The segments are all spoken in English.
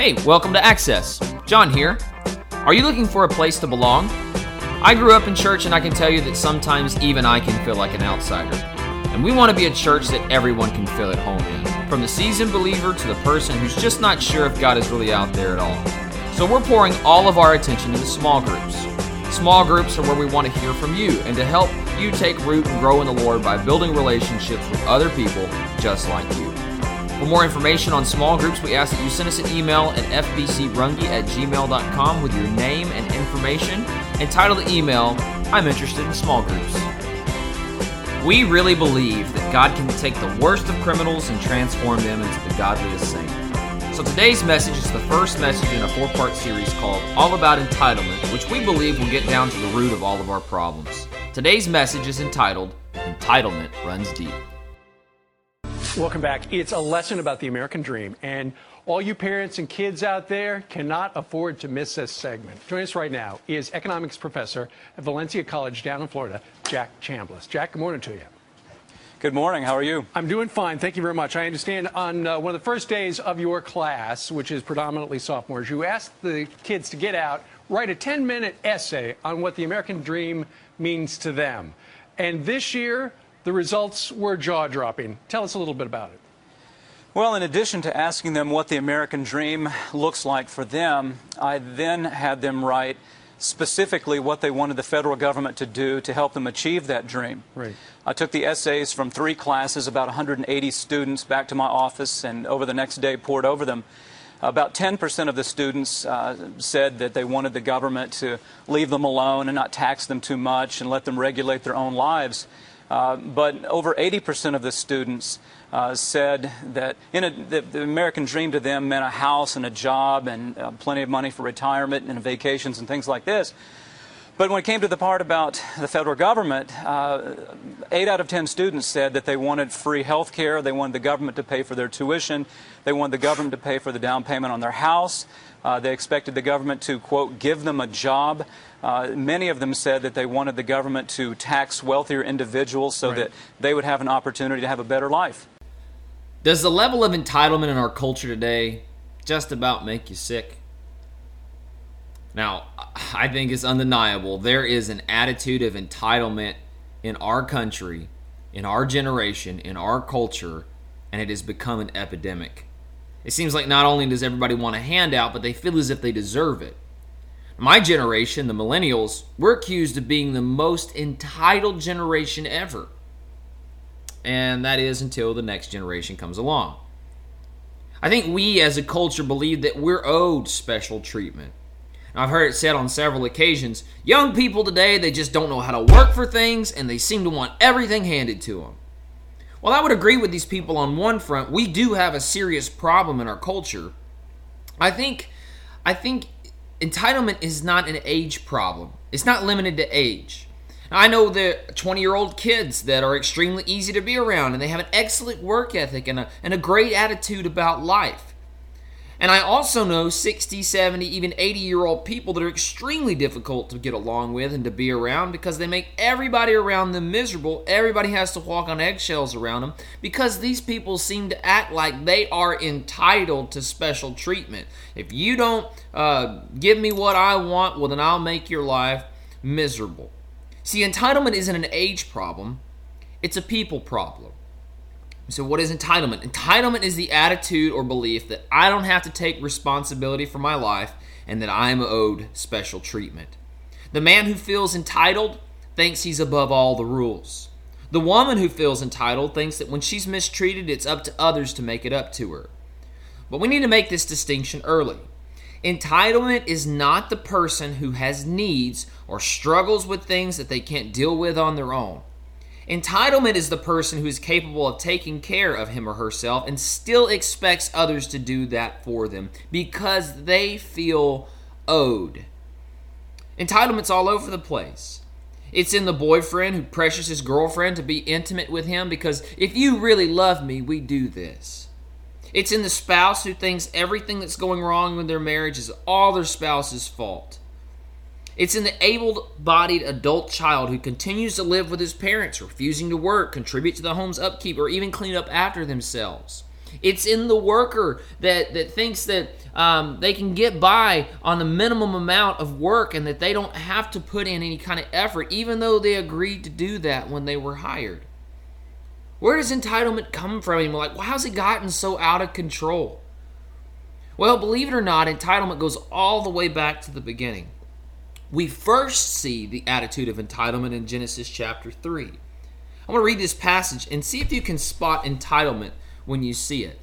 Hey, welcome to Access. John here. Are you looking for a place to belong? I grew up in church and I can tell you that sometimes even I can feel like an outsider. And we want to be a church that everyone can feel at home in, from the seasoned believer to the person who's just not sure if God is really out there at all. So we're pouring all of our attention into small groups. Small groups are where we want to hear from you and to help you take root and grow in the Lord by building relationships with other people just like you. For more information on small groups, we ask that you send us an email at fbcrunge at gmail.com with your name and information and title the email, I'm interested in small groups. We really believe that God can take the worst of criminals and transform them into the godliest saint. So today's message is the first message in a four part series called All About Entitlement, which we believe will get down to the root of all of our problems. Today's message is entitled Entitlement Runs Deep. Welcome back. It's a lesson about the American dream, and all you parents and kids out there cannot afford to miss this segment. Joining us right now is economics professor at Valencia College down in Florida, Jack Chambliss. Jack, good morning to you. Good morning. How are you? I'm doing fine. Thank you very much. I understand on uh, one of the first days of your class, which is predominantly sophomores, you asked the kids to get out, write a 10 minute essay on what the American dream means to them. And this year, the results were jaw dropping. Tell us a little bit about it. Well, in addition to asking them what the American dream looks like for them, I then had them write specifically what they wanted the federal government to do to help them achieve that dream. Right. I took the essays from three classes, about 180 students, back to my office, and over the next day poured over them. About 10% of the students uh, said that they wanted the government to leave them alone and not tax them too much and let them regulate their own lives. Uh, but over 80% of the students uh, said that a, the, American dream to them meant a house and a job and uh, plenty of money for retirement and vacations and things like this. But when it came to the part about the federal government, uh, eight out of ten students said that they wanted free health care, they wanted the government to pay for their tuition, they wanted the government to pay for the down payment on their house, uh, they expected the government to, quote, give them a job. Uh, many of them said that they wanted the government to tax wealthier individuals so right. that they would have an opportunity to have a better life. Does the level of entitlement in our culture today just about make you sick? Now, I think it's undeniable. There is an attitude of entitlement in our country, in our generation, in our culture, and it has become an epidemic. It seems like not only does everybody want a handout, but they feel as if they deserve it. My generation, the millennials, we're accused of being the most entitled generation ever. And that is until the next generation comes along. I think we as a culture believe that we're owed special treatment. I've heard it said on several occasions young people today, they just don't know how to work for things and they seem to want everything handed to them. Well, I would agree with these people on one front. We do have a serious problem in our culture. I think I think entitlement is not an age problem. It's not limited to age. Now, I know the 20 year old kids that are extremely easy to be around and they have an excellent work ethic and a, and a great attitude about life. And I also know 60, 70, even 80 year old people that are extremely difficult to get along with and to be around because they make everybody around them miserable. Everybody has to walk on eggshells around them because these people seem to act like they are entitled to special treatment. If you don't uh, give me what I want, well, then I'll make your life miserable. See, entitlement isn't an age problem, it's a people problem. So, what is entitlement? Entitlement is the attitude or belief that I don't have to take responsibility for my life and that I'm owed special treatment. The man who feels entitled thinks he's above all the rules. The woman who feels entitled thinks that when she's mistreated, it's up to others to make it up to her. But we need to make this distinction early. Entitlement is not the person who has needs or struggles with things that they can't deal with on their own. Entitlement is the person who is capable of taking care of him or herself and still expects others to do that for them because they feel owed. Entitlement's all over the place. It's in the boyfriend who pressures his girlfriend to be intimate with him because if you really love me, we do this. It's in the spouse who thinks everything that's going wrong with their marriage is all their spouse's fault. It's an able bodied adult child who continues to live with his parents, refusing to work, contribute to the home's upkeep, or even clean up after themselves. It's in the worker that, that thinks that um, they can get by on the minimum amount of work and that they don't have to put in any kind of effort, even though they agreed to do that when they were hired. Where does entitlement come from? And like, well, how's it gotten so out of control? Well, believe it or not, entitlement goes all the way back to the beginning. We first see the attitude of entitlement in Genesis chapter 3. I want to read this passage and see if you can spot entitlement when you see it.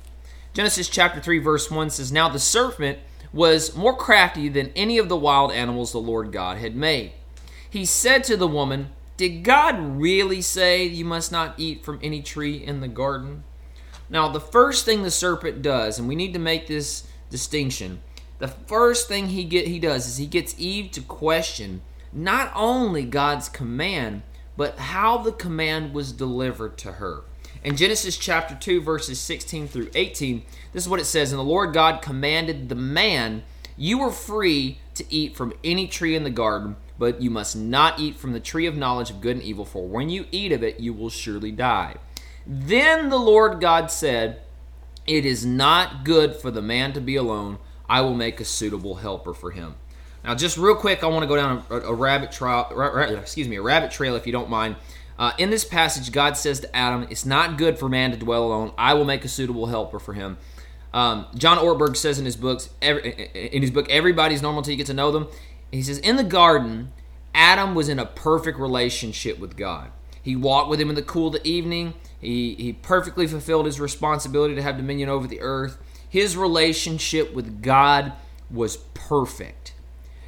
Genesis chapter 3, verse 1 says, Now the serpent was more crafty than any of the wild animals the Lord God had made. He said to the woman, Did God really say you must not eat from any tree in the garden? Now, the first thing the serpent does, and we need to make this distinction, the first thing he get he does is he gets Eve to question not only God's command, but how the command was delivered to her. In Genesis chapter 2, verses 16 through 18, this is what it says And the Lord God commanded the man, You are free to eat from any tree in the garden, but you must not eat from the tree of knowledge of good and evil, for when you eat of it, you will surely die. Then the Lord God said, It is not good for the man to be alone. I will make a suitable helper for him. Now, just real quick, I want to go down a, a rabbit trail. Excuse me, a rabbit trail, if you don't mind. Uh, in this passage, God says to Adam, It's not good for man to dwell alone. I will make a suitable helper for him. Um, John Ortberg says in his books, every, in his book, Everybody's Normal Until You Get to Know Them. He says, In the garden, Adam was in a perfect relationship with God. He walked with him in the cool of the evening. He, he perfectly fulfilled his responsibility to have dominion over the earth. His relationship with God was perfect.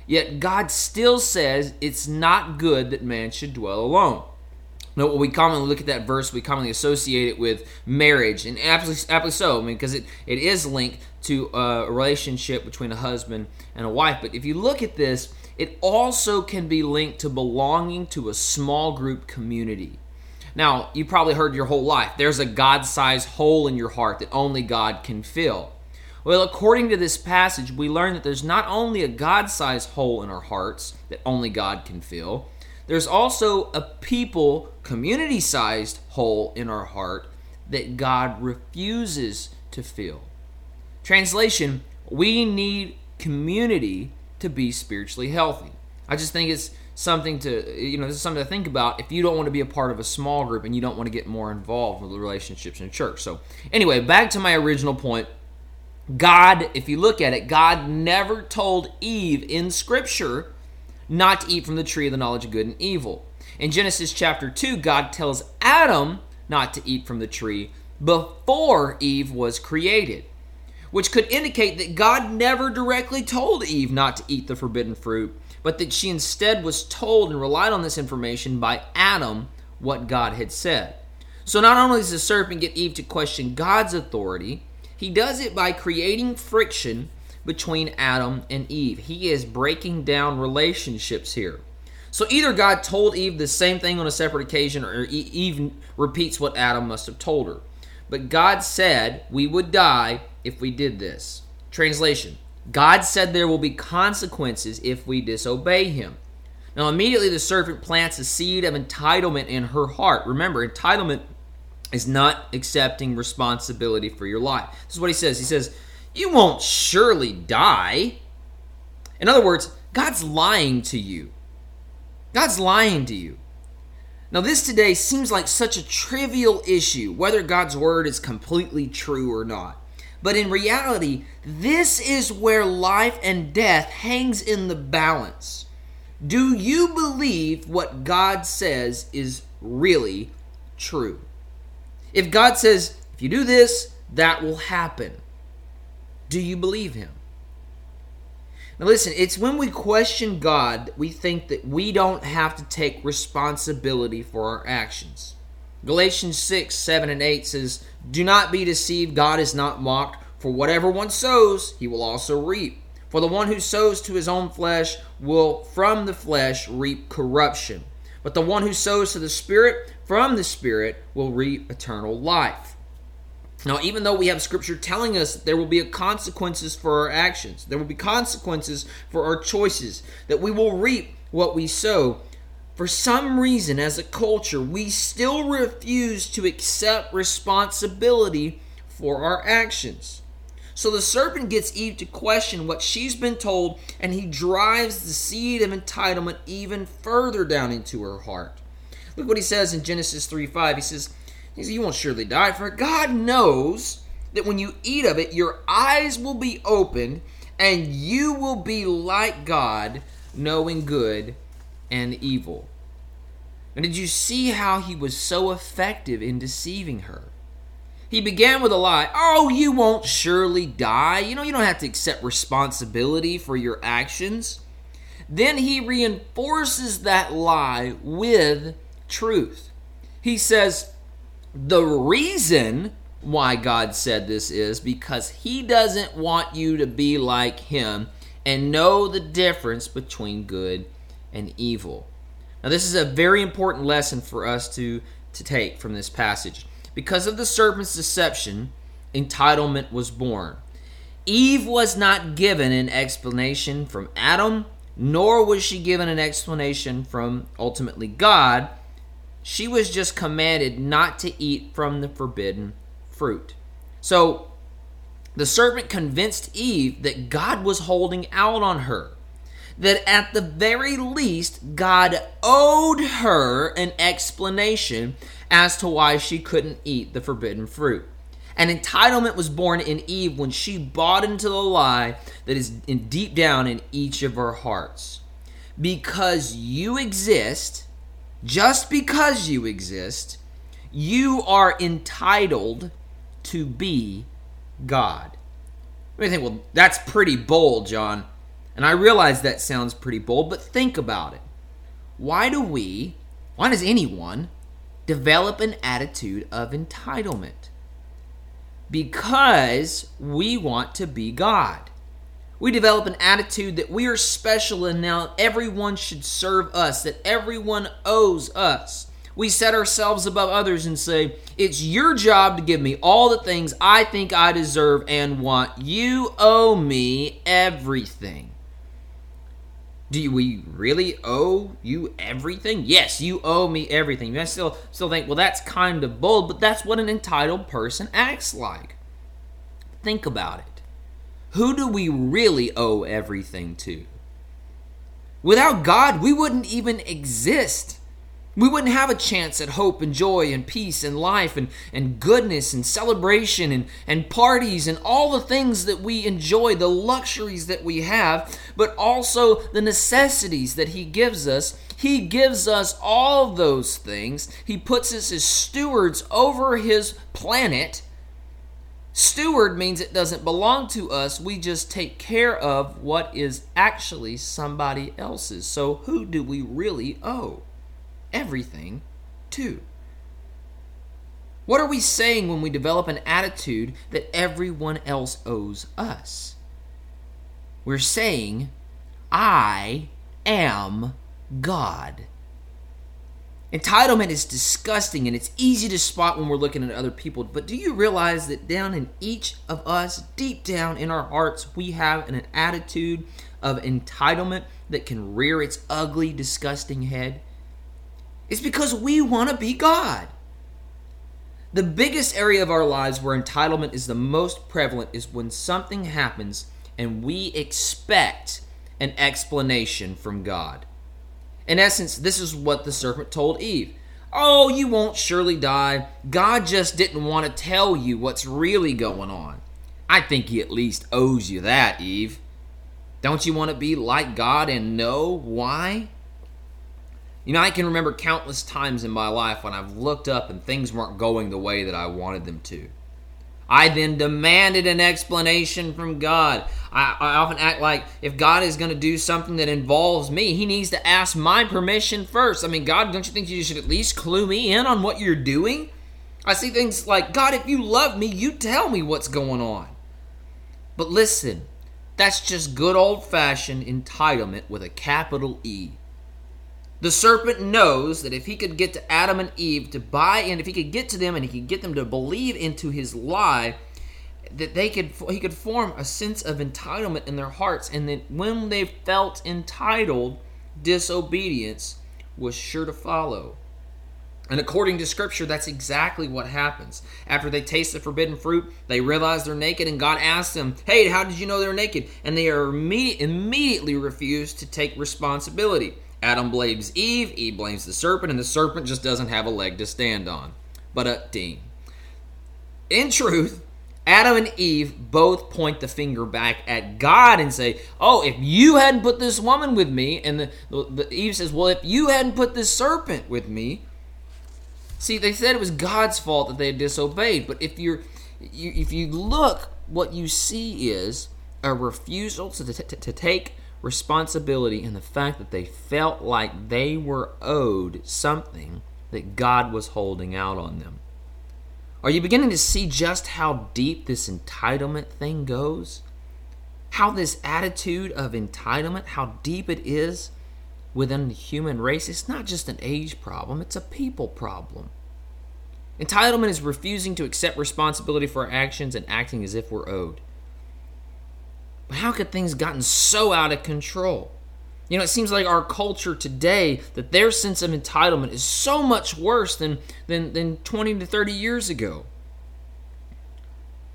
Yet God still says it's not good that man should dwell alone. Now, we commonly look at that verse, we commonly associate it with marriage, and aptly, so, I mean, because it, it is linked to uh, a relationship between a husband and a wife. But if you look at this, it also can be linked to belonging to a small group community. Now, you probably heard your whole life there's a God sized hole in your heart that only God can fill. Well, according to this passage, we learn that there's not only a God sized hole in our hearts that only God can fill, there's also a people, community sized hole in our heart that God refuses to fill. Translation We need community to be spiritually healthy. I just think it's something to, you know, this is something to think about if you don't want to be a part of a small group and you don't want to get more involved with the relationships in church. So, anyway, back to my original point. God, if you look at it, God never told Eve in Scripture not to eat from the tree of the knowledge of good and evil. In Genesis chapter 2, God tells Adam not to eat from the tree before Eve was created, which could indicate that God never directly told Eve not to eat the forbidden fruit, but that she instead was told and relied on this information by Adam what God had said. So not only does the serpent get Eve to question God's authority, he does it by creating friction between Adam and Eve. He is breaking down relationships here. So either God told Eve the same thing on a separate occasion, or Eve repeats what Adam must have told her. But God said we would die if we did this. Translation God said there will be consequences if we disobey Him. Now, immediately the serpent plants a seed of entitlement in her heart. Remember, entitlement is not accepting responsibility for your life. This is what he says. He says, you won't surely die. In other words, God's lying to you. God's lying to you. Now, this today seems like such a trivial issue, whether God's word is completely true or not. But in reality, this is where life and death hangs in the balance. Do you believe what God says is really true? If God says, if you do this, that will happen, do you believe him? Now, listen, it's when we question God that we think that we don't have to take responsibility for our actions. Galatians 6, 7, and 8 says, Do not be deceived, God is not mocked, for whatever one sows, he will also reap. For the one who sows to his own flesh will from the flesh reap corruption. But the one who sows to the Spirit from the Spirit will reap eternal life. Now, even though we have scripture telling us there will be consequences for our actions, there will be consequences for our choices, that we will reap what we sow, for some reason, as a culture, we still refuse to accept responsibility for our actions. So the serpent gets Eve to question what she's been told, and he drives the seed of entitlement even further down into her heart. Look what he says in Genesis 3 5. He says, he says, You won't surely die, for God knows that when you eat of it, your eyes will be opened, and you will be like God, knowing good and evil. And did you see how he was so effective in deceiving her? He began with a lie. Oh, you won't surely die. You know, you don't have to accept responsibility for your actions. Then he reinforces that lie with truth. He says, The reason why God said this is because he doesn't want you to be like him and know the difference between good and evil. Now, this is a very important lesson for us to, to take from this passage. Because of the serpent's deception, entitlement was born. Eve was not given an explanation from Adam, nor was she given an explanation from ultimately God. She was just commanded not to eat from the forbidden fruit. So the serpent convinced Eve that God was holding out on her that at the very least, God owed her an explanation as to why she couldn't eat the forbidden fruit. An entitlement was born in Eve when she bought into the lie that is in deep down in each of our hearts. Because you exist, just because you exist, you are entitled to be God. You may think, well, that's pretty bold, John. And I realize that sounds pretty bold, but think about it. Why do we, why does anyone develop an attitude of entitlement? Because we want to be God. We develop an attitude that we are special and now everyone should serve us, that everyone owes us. We set ourselves above others and say, It's your job to give me all the things I think I deserve and want. You owe me everything. Do we really owe you everything? Yes, you owe me everything. I still still think, well, that's kind of bold, but that's what an entitled person acts like. Think about it. Who do we really owe everything to? Without God, we wouldn't even exist. We wouldn't have a chance at hope and joy and peace and life and, and goodness and celebration and, and parties and all the things that we enjoy, the luxuries that we have, but also the necessities that He gives us. He gives us all those things. He puts us as stewards over His planet. Steward means it doesn't belong to us. We just take care of what is actually somebody else's. So, who do we really owe? Everything to. What are we saying when we develop an attitude that everyone else owes us? We're saying, I am God. Entitlement is disgusting and it's easy to spot when we're looking at other people. But do you realize that down in each of us, deep down in our hearts, we have an attitude of entitlement that can rear its ugly, disgusting head? It's because we want to be God. The biggest area of our lives where entitlement is the most prevalent is when something happens and we expect an explanation from God. In essence, this is what the serpent told Eve. Oh, you won't surely die. God just didn't want to tell you what's really going on. I think he at least owes you that, Eve. Don't you want to be like God and know why? You know, I can remember countless times in my life when I've looked up and things weren't going the way that I wanted them to. I then demanded an explanation from God. I, I often act like if God is going to do something that involves me, He needs to ask my permission first. I mean, God, don't you think you should at least clue me in on what you're doing? I see things like, God, if you love me, you tell me what's going on. But listen, that's just good old fashioned entitlement with a capital E. The serpent knows that if he could get to Adam and Eve to buy in, if he could get to them and he could get them to believe into his lie, that they could he could form a sense of entitlement in their hearts, and that when they felt entitled, disobedience was sure to follow. And according to scripture, that's exactly what happens. After they taste the forbidden fruit, they realize they're naked, and God asks them, Hey, how did you know they're naked? And they are immediate, immediately refuse to take responsibility. Adam blames Eve, Eve blames the serpent, and the serpent just doesn't have a leg to stand on. But a uh, ding. In truth, Adam and Eve both point the finger back at God and say, "Oh, if you hadn't put this woman with me," and the, the, the Eve says, "Well, if you hadn't put this serpent with me." See, they said it was God's fault that they had disobeyed, but if you're you, if you look, what you see is a refusal to, to, to take responsibility in the fact that they felt like they were owed something that God was holding out on them. Are you beginning to see just how deep this entitlement thing goes? How this attitude of entitlement, how deep it is within the human race? It's not just an age problem, it's a people problem. Entitlement is refusing to accept responsibility for our actions and acting as if we're owed. How could things gotten so out of control? You know, it seems like our culture today that their sense of entitlement is so much worse than than, than 20 to 30 years ago.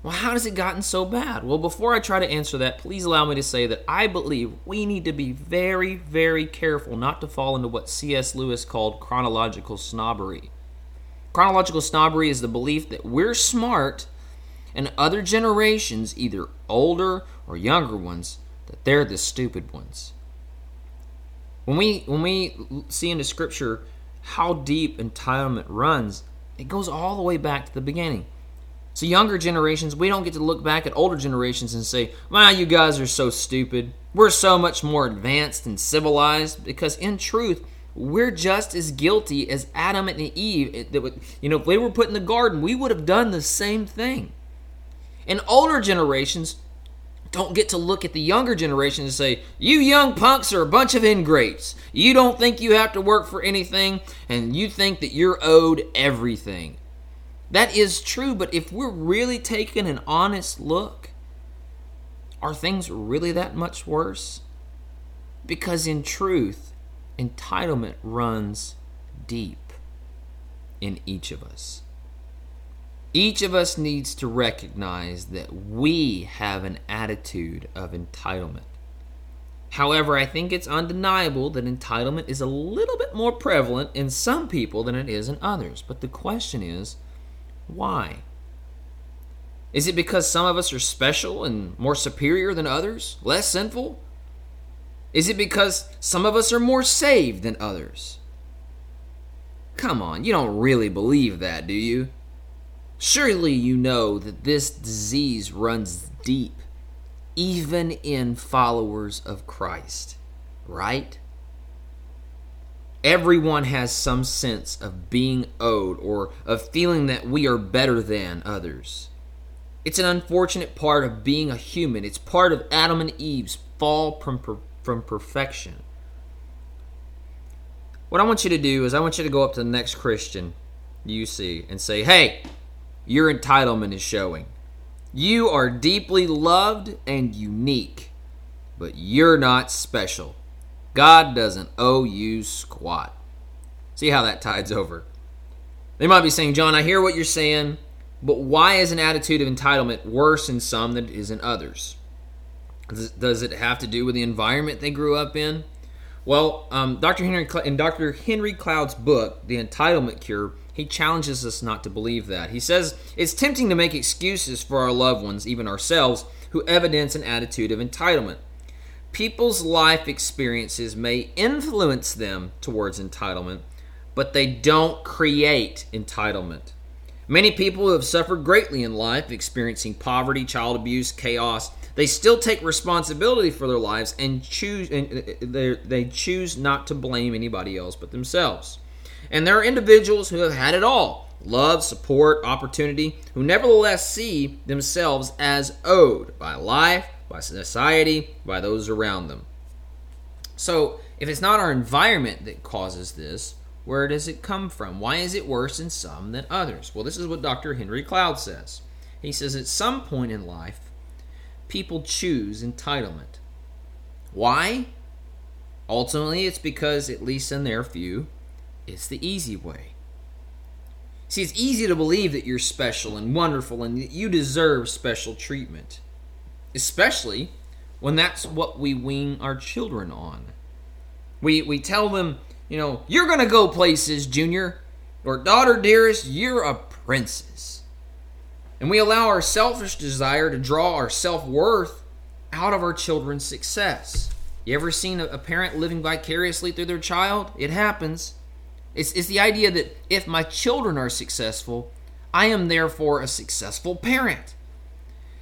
Well, how has it gotten so bad? Well, before I try to answer that, please allow me to say that I believe we need to be very, very careful not to fall into what C.S. Lewis called chronological snobbery. Chronological snobbery is the belief that we're smart and other generations, either older or younger ones, that they're the stupid ones. When we when we see into scripture how deep entitlement runs, it goes all the way back to the beginning. So younger generations, we don't get to look back at older generations and say, "Wow, you guys are so stupid. We're so much more advanced and civilized." Because in truth, we're just as guilty as Adam and Eve. You know, if they were put in the garden, we would have done the same thing. And older generations don't get to look at the younger generation and say, You young punks are a bunch of ingrates. You don't think you have to work for anything, and you think that you're owed everything. That is true, but if we're really taking an honest look, are things really that much worse? Because in truth, entitlement runs deep in each of us. Each of us needs to recognize that we have an attitude of entitlement. However, I think it's undeniable that entitlement is a little bit more prevalent in some people than it is in others. But the question is, why? Is it because some of us are special and more superior than others, less sinful? Is it because some of us are more saved than others? Come on, you don't really believe that, do you? Surely you know that this disease runs deep, even in followers of Christ, right? Everyone has some sense of being owed or of feeling that we are better than others. It's an unfortunate part of being a human. It's part of Adam and Eve's fall from, from perfection. What I want you to do is, I want you to go up to the next Christian you see and say, Hey, your entitlement is showing. You are deeply loved and unique, but you're not special. God doesn't owe you squat. See how that tides over. They might be saying, John, I hear what you're saying, but why is an attitude of entitlement worse in some than it is in others? Does it have to do with the environment they grew up in? Well, um, Dr. Henry in Dr. Henry Cloud's book, The Entitlement Cure, he challenges us not to believe that. He says it's tempting to make excuses for our loved ones, even ourselves, who evidence an attitude of entitlement. People's life experiences may influence them towards entitlement, but they don't create entitlement. Many people who have suffered greatly in life, experiencing poverty, child abuse, chaos, they still take responsibility for their lives and choose and uh, they choose not to blame anybody else but themselves. And there are individuals who have had it all love, support, opportunity, who nevertheless see themselves as owed by life, by society, by those around them. So, if it's not our environment that causes this, where does it come from? Why is it worse in some than others? Well, this is what Dr. Henry Cloud says. He says at some point in life, people choose entitlement. Why? Ultimately, it's because, at least in their view, it's the easy way. See, it's easy to believe that you're special and wonderful and that you deserve special treatment, especially when that's what we wean our children on. We, we tell them, you know, you're going to go places, Junior, or daughter dearest, you're a princess. And we allow our selfish desire to draw our self worth out of our children's success. You ever seen a, parent living vicariously through their child? It happens. It's, it's the idea that if my children are successful, I am therefore a successful parent.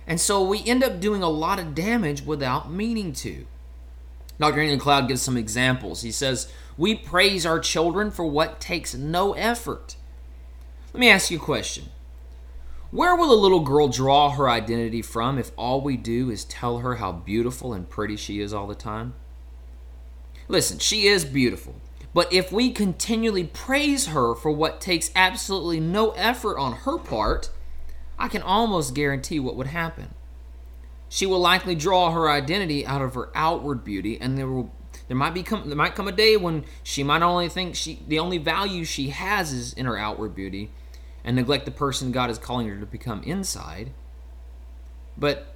And so we end up doing a lot of damage without meaning to. Dr. Ian Cloud gives some examples. He says, We praise our children for what takes no effort. Let me ask you a question. Where will a little girl draw her identity from if all we do is tell her how beautiful and pretty she is all the time? Listen, she is beautiful. But if we continually praise her for what takes absolutely no effort on her part, I can almost guarantee what would happen. She will likely draw her identity out of her outward beauty, and there will there might become there might come a day when she might only think she the only value she has is in her outward beauty, and neglect the person God is calling her to become inside. But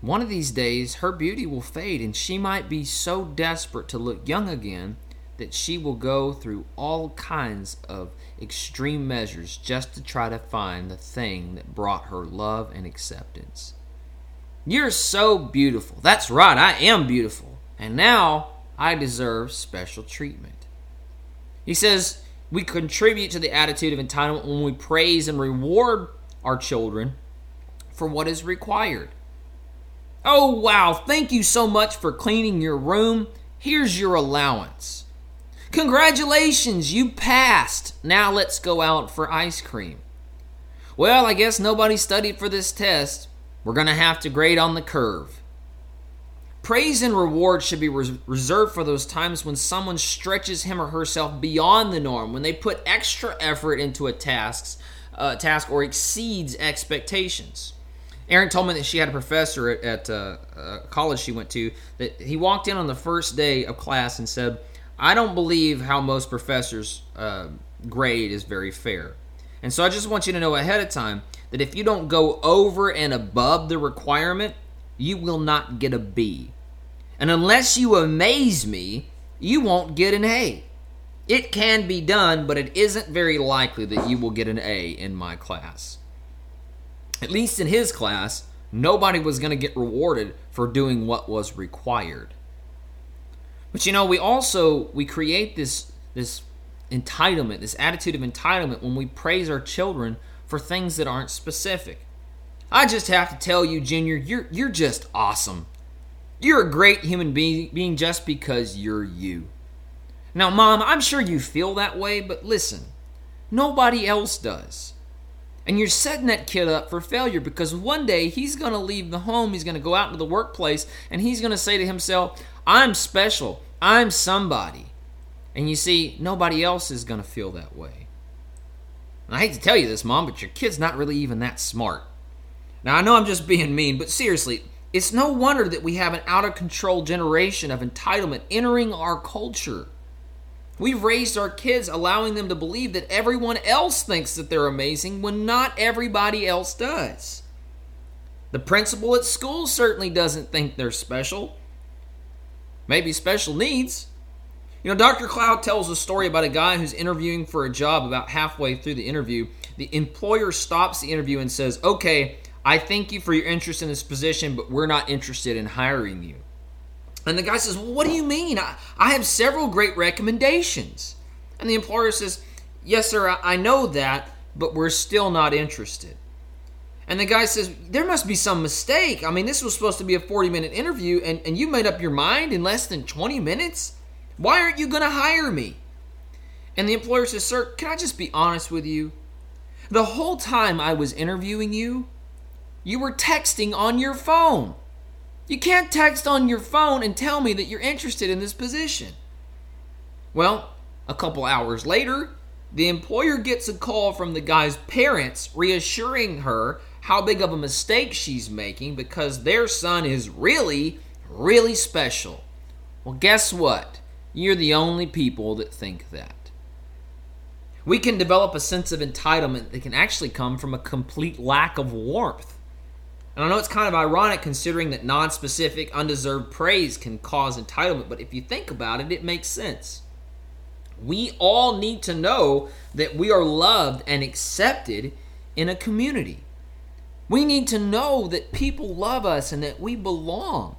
one of these days, her beauty will fade, and she might be so desperate to look young again that she will go through all kinds of extreme measures just to try to find the thing that brought her love and acceptance. You're so beautiful. That's right, I am beautiful. And now I deserve special treatment. He says we contribute to the attitude of entitlement when we praise and reward our children for what is required. Oh, wow, thank you so much for cleaning your room. Here's your allowance. Congratulations, you passed. Now let's go out for ice cream. Well, I guess nobody studied for this test. We're going to have to grade on the curve. Praise and reward should be res- reserved for those times when someone stretches him or herself beyond the norm, when they put extra effort into a task, uh, task or exceeds expectations. Erin told me that she had a professor at, at uh, uh, college she went to that he walked in on the first day of class and said, I don't believe how most professors uh, grade is very fair. And so I just want you to know ahead of time that if you don't go over and above the requirement, you will not get a B. And unless you amaze me, you won't get an A. It can be done, but it isn't very likely that you will get an A in my class. At least in his class, nobody was going to get rewarded for doing what was required. But you know, we also we create this this entitlement, this attitude of entitlement when we praise our children for things that aren't specific. I just have to tell you, Junior, you're you're just awesome. You're a great human being, being just because you're you. Now, Mom, I'm sure you feel that way, but listen, nobody else does. And you're setting that kid up for failure because one day he's going to leave the home, he's going to go out into the workplace, and he's going to say to himself, I'm special. I'm somebody. And you see, nobody else is going to feel that way. And I hate to tell you this, Mom, but your kid's not really even that smart. Now, I know I'm just being mean, but seriously, it's no wonder that we have an out of control generation of entitlement entering our culture. We've raised our kids allowing them to believe that everyone else thinks that they're amazing when not everybody else does. The principal at school certainly doesn't think they're special maybe special needs. You know, Dr. Cloud tells a story about a guy who's interviewing for a job about halfway through the interview. The employer stops the interview and says, Okay, I thank you for your interest in this position, but we're not interested in hiring you. And the guy says, well, What do you mean? I, I have several great recommendations. And the employer says, Yes, sir, I, I know that, but we're still not interested. And the guy says, There must be some mistake. I mean, this was supposed to be a 40 minute interview, and, and you made up your mind in less than 20 minutes? Why aren't you going to hire me? And the employer says, Sir, can I just be honest with you? The whole time I was interviewing you, you were texting on your phone. You can't text on your phone and tell me that you're interested in this position. Well, a couple hours later, the employer gets a call from the guy's parents reassuring her how big of a mistake she's making because their son is really, really special. Well, guess what? You're the only people that think that. We can develop a sense of entitlement that can actually come from a complete lack of warmth. And I know it's kind of ironic considering that non specific, undeserved praise can cause entitlement, but if you think about it, it makes sense. We all need to know that we are loved and accepted in a community. We need to know that people love us and that we belong.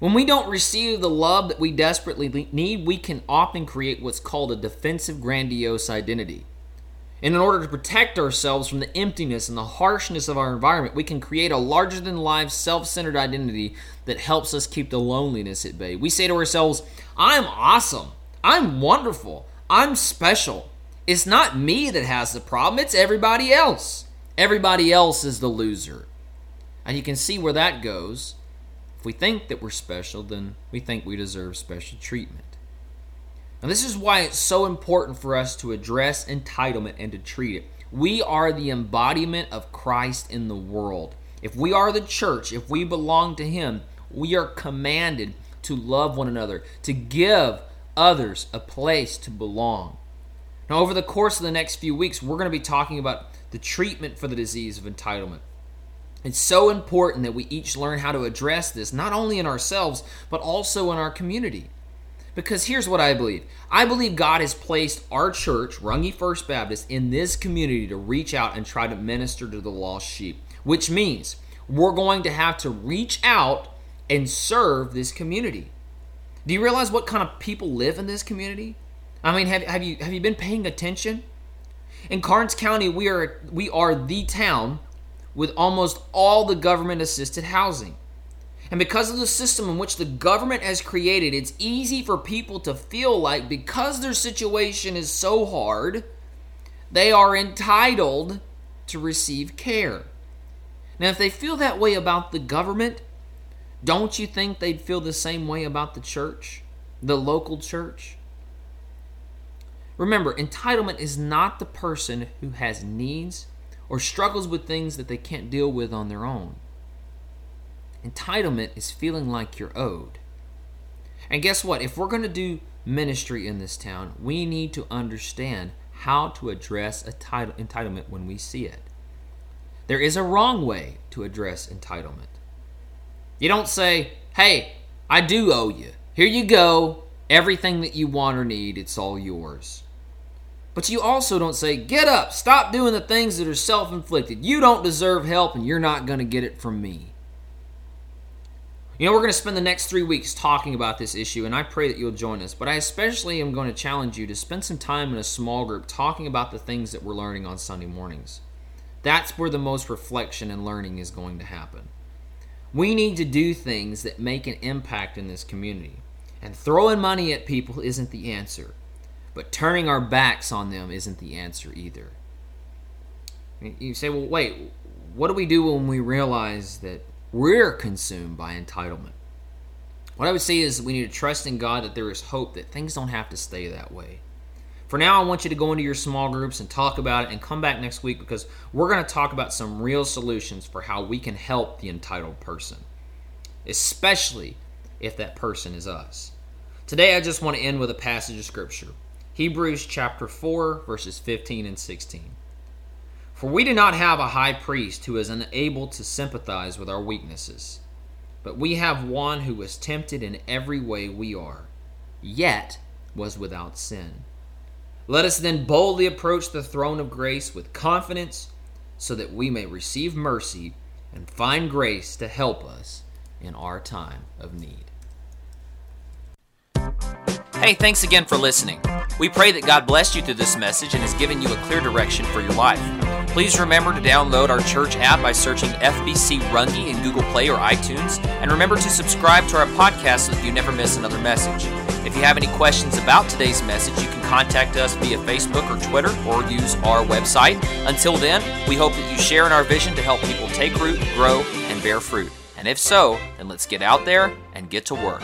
When we don't receive the love that we desperately need, we can often create what's called a defensive grandiose identity. And in order to protect ourselves from the emptiness and the harshness of our environment, we can create a larger than life, self centered identity that helps us keep the loneliness at bay. We say to ourselves, I'm awesome. I'm wonderful. I'm special. It's not me that has the problem, it's everybody else. Everybody else is the loser. And you can see where that goes. If we think that we're special, then we think we deserve special treatment. And this is why it's so important for us to address entitlement and to treat it. We are the embodiment of Christ in the world. If we are the church, if we belong to Him, we are commanded to love one another, to give others a place to belong. Now, over the course of the next few weeks, we're going to be talking about the treatment for the disease of entitlement. It's so important that we each learn how to address this, not only in ourselves, but also in our community. Because here's what I believe I believe God has placed our church, Runge First Baptist, in this community to reach out and try to minister to the lost sheep, which means we're going to have to reach out and serve this community. Do you realize what kind of people live in this community? I mean, have, have you have you been paying attention? In Karnes County, we are we are the town with almost all the government assisted housing. And because of the system in which the government has created, it's easy for people to feel like because their situation is so hard, they are entitled to receive care. Now, if they feel that way about the government, don't you think they'd feel the same way about the church, the local church? Remember, entitlement is not the person who has needs or struggles with things that they can't deal with on their own. Entitlement is feeling like you're owed. And guess what? If we're going to do ministry in this town, we need to understand how to address a title, entitlement when we see it. There is a wrong way to address entitlement. You don't say, hey, I do owe you. Here you go. Everything that you want or need, it's all yours. But you also don't say, get up, stop doing the things that are self inflicted. You don't deserve help and you're not going to get it from me. You know, we're going to spend the next three weeks talking about this issue, and I pray that you'll join us. But I especially am going to challenge you to spend some time in a small group talking about the things that we're learning on Sunday mornings. That's where the most reflection and learning is going to happen. We need to do things that make an impact in this community. And throwing money at people isn't the answer. But turning our backs on them isn't the answer either. You say, well, wait, what do we do when we realize that we're consumed by entitlement? What I would say is we need to trust in God that there is hope that things don't have to stay that way. For now, I want you to go into your small groups and talk about it and come back next week because we're going to talk about some real solutions for how we can help the entitled person, especially if that person is us. Today, I just want to end with a passage of Scripture. Hebrews chapter 4, verses 15 and 16. For we do not have a high priest who is unable to sympathize with our weaknesses, but we have one who was tempted in every way we are, yet was without sin. Let us then boldly approach the throne of grace with confidence, so that we may receive mercy and find grace to help us in our time of need. Hey, thanks again for listening. We pray that God blessed you through this message and has given you a clear direction for your life. Please remember to download our church app by searching FBC Runge in Google Play or iTunes, and remember to subscribe to our podcast so that you never miss another message. If you have any questions about today's message, you can contact us via Facebook or Twitter or use our website. Until then, we hope that you share in our vision to help people take root, grow, and bear fruit. And if so, then let's get out there and get to work.